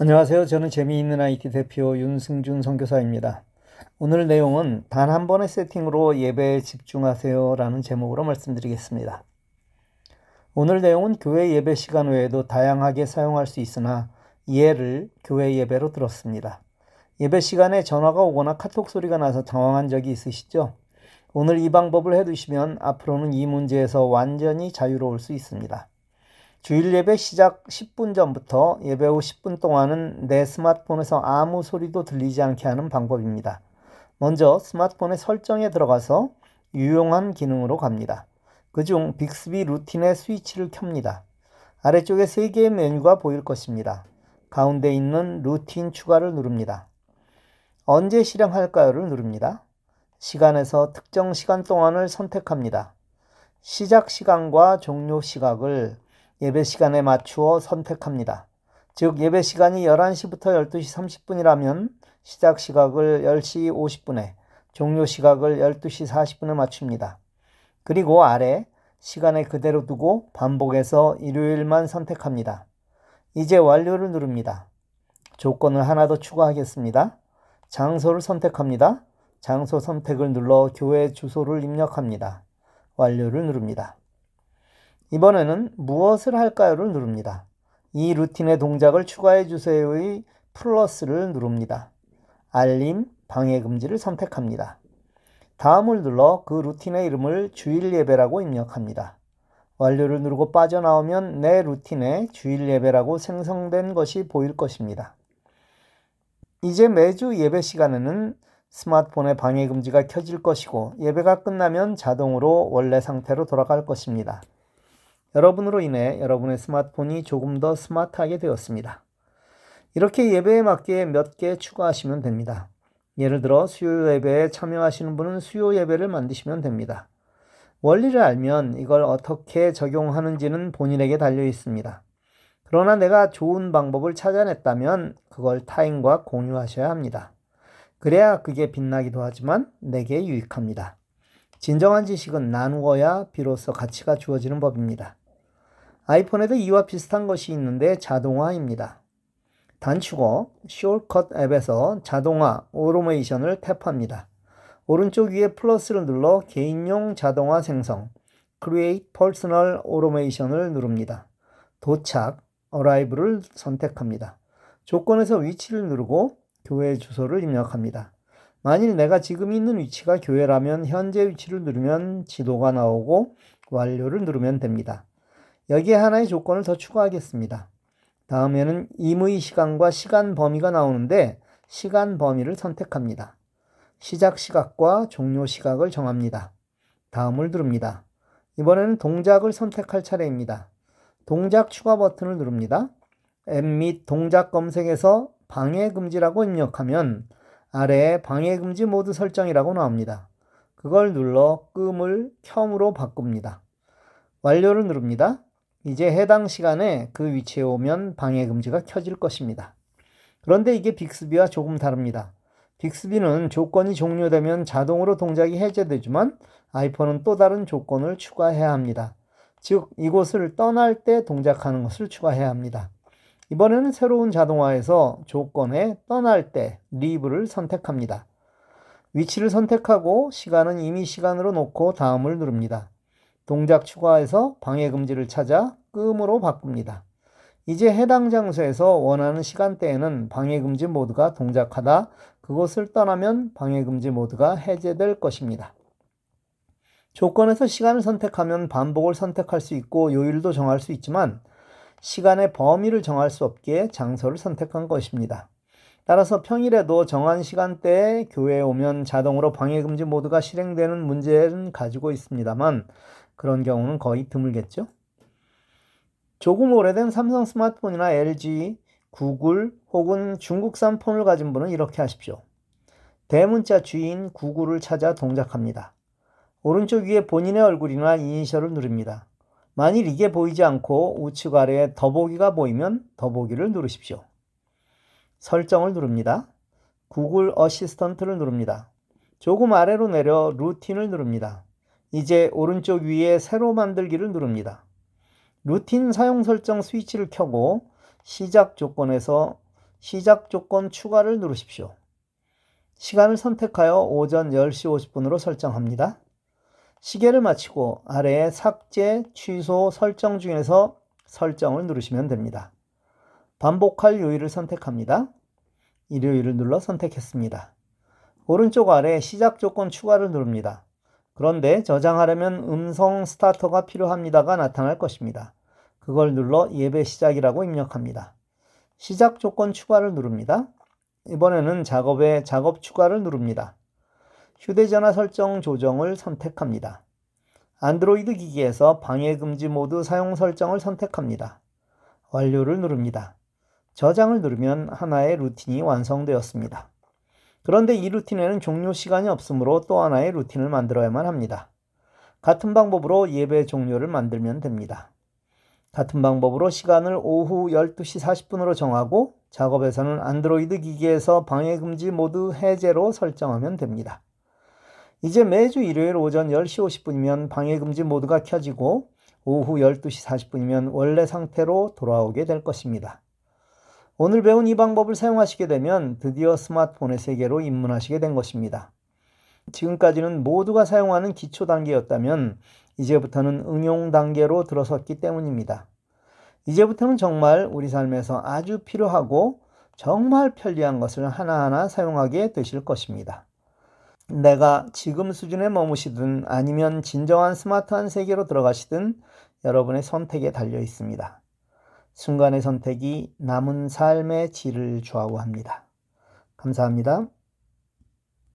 안녕하세요. 저는 재미있는 IT 대표 윤승준 선교사입니다. 오늘 내용은 단 한 번의 세팅으로 예배에 집중하세요 라는 제목으로 말씀드리겠습니다. 오늘 내용은 교회 예배 시간 외에도 다양하게 사용할 수 있으나 예를 교회 예배로 들었습니다. 예배 시간에 전화가 오거나 카톡 소리가 나서 당황한 적이 있으시죠? 오늘 이 방법을 해두시면 앞으로는 이 문제에서 완전히 자유로울 수 있습니다. 주일 예배 시작 10분 전부터 예배 후 10분 동안은 내 스마트폰에서 아무 소리도 들리지 않게 하는 방법입니다. 먼저 스마트폰의 설정에 들어가서 유용한 기능으로 갑니다. 그중 빅스비 루틴의 스위치를 켭니다. 아래쪽에 3개의 메뉴가 보일 것입니다. 가운데 있는 루틴 추가를 누릅니다. 언제 실행할까요를 누릅니다. 시간에서 특정 시간 동안을 선택합니다. 시작 시간과 종료 시각을 예배 시간에 맞추어 선택합니다. 즉 예배 시간이 11시부터 12시 30분이라면 시작 시각을 10시 50분에 종료 시각을 12시 40분에 맞춥니다. 그리고 아래 시간에 그대로 두고 반복해서 일요일만 선택합니다. 이제 완료를 누릅니다. 조건을 하나 더 추가하겠습니다. 장소를 선택합니다. 장소 선택을 눌러 교회 주소를 입력합니다. 완료를 누릅니다. 이번에는 무엇을 할까요를 누릅니다. 이 루틴의 동작을 추가해 주세요의 플러스를 누릅니다. 알림, 방해 금지를 선택합니다. 다음을 눌러 그 루틴의 이름을 주일 예배라고 입력합니다. 완료를 누르고 빠져나오면 내 루틴에 주일 예배라고 생성된 것이 보일 것입니다. 이제 매주 예배 시간에는 스마트폰의 방해 금지가 켜질 것이고 예배가 끝나면 자동으로 원래 상태로 돌아갈 것입니다. 여러분으로 인해 여러분의 스마트폰이 조금 더 스마트하게 되었습니다. 이렇게 예배에 맞게 몇 개 추가하시면 됩니다. 예를 들어 수요 예배에 참여하시는 분은 수요 예배를 만드시면 됩니다. 원리를 알면 이걸 어떻게 적용하는지는 본인에게 달려 있습니다. 그러나 내가 좋은 방법을 찾아냈다면 그걸 타인과 공유하셔야 합니다. 그래야 그게 빛나기도 하지만 내게 유익합니다. 진정한 지식은 나누어야 비로소 가치가 주어지는 법입니다. 아이폰에도 이와 비슷한 것이 있는데 자동화입니다. 단축어 Shortcut 앱에서 자동화 오토메이션을 탭합니다. 오른쪽 위에 플러스를 눌러 개인용 자동화 생성 Create Personal Automation을 누릅니다. 도착 Arrive를 선택합니다. 조건에서 위치를 누르고 교회 주소를 입력합니다. 만일 내가 지금 있는 위치가 교회라면 현재 위치를 누르면 지도가 나오고 완료를 누르면 됩니다. 여기에 하나의 조건을 더 추가하겠습니다. 다음에는 임의 시간과 시간 범위가 나오는데 시간 범위를 선택합니다. 시작 시각과 종료 시각을 정합니다. 다음을 누릅니다. 이번에는 동작을 선택할 차례입니다. 동작 추가 버튼을 누릅니다. 앱 및 동작 검색에서 방해 금지라고 입력하면 아래에 방해 금지 모드 설정이라고 나옵니다. 그걸 눌러 끔을 켬으로 바꿉니다. 완료를 누릅니다. 이제 해당 시간에 그 위치에 오면 방해 금지가 켜질 것입니다. 그런데 이게 빅스비와 조금 다릅니다. 빅스비는 조건이 종료되면 자동으로 동작이 해제되지만 아이폰은 또 다른 조건을 추가해야 합니다. 즉, 이곳을 떠날 때 동작하는 것을 추가해야 합니다. 이번에는 새로운 자동화에서 조건에 떠날 때 리브를 선택합니다. 위치를 선택하고 시간은 이미 시간으로 놓고 다음을 누릅니다. 동작 추가해서 방해 금지를 찾아 끔으로 바꿉니다. 이제 해당 장소에서 원하는 시간대에는 방해 금지 모드가 동작하다 그곳을 떠나면 방해 금지 모드가 해제될 것입니다. 조건에서 시간을 선택하면 반복을 선택할 수 있고 요일도 정할 수 있지만 시간의 범위를 정할 수 없기에 장소를 선택한 것입니다. 따라서 평일에도 정한 시간대에 교회에 오면 자동으로 방해금지 모드가 실행되는 문제는 가지고 있습니다만 그런 경우는 거의 드물겠죠. 조금 오래된 삼성 스마트폰이나 LG, 구글 혹은 중국산 폰을 가진 분은 이렇게 하십시오. 대문자 주인 구글을 찾아 동작합니다. 오른쪽 위에 본인의 얼굴이나 이니셜을 누릅니다. 만일 이게 보이지 않고 우측 아래에 더보기가 보이면 더보기를 누르십시오. 설정을 누릅니다. 구글 어시스턴트를 누릅니다. 조금 아래로 내려 루틴을 누릅니다. 이제 오른쪽 위에 새로 만들기를 누릅니다. 루틴 사용 설정 스위치를 켜고 시작 조건에서 시작 조건 추가를 누르십시오. 시간을 선택하여 오전 10시 50분으로 설정합니다. 시계를 마치고 아래에 삭제, 취소, 설정 중에서 설정을 누르시면 됩니다. 반복할 요일을 선택합니다. 일요일을 눌러 선택했습니다. 오른쪽 아래 시작 조건 추가를 누릅니다. 그런데 저장하려면 음성 스타터가 필요합니다가 나타날 것입니다. 그걸 눌러 예배 시작이라고 입력합니다. 시작 조건 추가를 누릅니다. 이번에는 작업에 작업 추가를 누릅니다. 휴대전화 설정 조정을 선택합니다. 안드로이드 기기에서 방해 금지 모드 사용 설정을 선택합니다. 완료를 누릅니다. 저장을 누르면 하나의 루틴이 완성되었습니다. 그런데 이 루틴에는 종료 시간이 없으므로 또 하나의 루틴을 만들어야만 합니다. 같은 방법으로 예배 종료를 만들면 됩니다. 같은 방법으로 시간을 오후 12시 40분으로 정하고 작업에서는 안드로이드 기기에서 방해금지 모드 해제로 설정하면 됩니다. 이제 매주 일요일 오전 10시 50분이면 방해금지 모드가 켜지고 오후 12시 40분이면 원래 상태로 돌아오게 될 것입니다. 오늘 배운 이 방법을 사용하시게 되면 드디어 스마트폰의 세계로 입문하시게 된 것입니다. 지금까지는 모두가 사용하는 기초 단계였다면 이제부터는 응용 단계로 들어섰기 때문입니다. 이제부터는 정말 우리 삶에서 아주 필요하고 정말 편리한 것을 하나하나 사용하게 되실 것입니다. 내가 지금 수준에 머무시든 아니면 진정한 스마트한 세계로 들어가시든 여러분의 선택에 달려 있습니다. 순간의 선택이 남은 삶의 질을 좌우합니다. 감사합니다.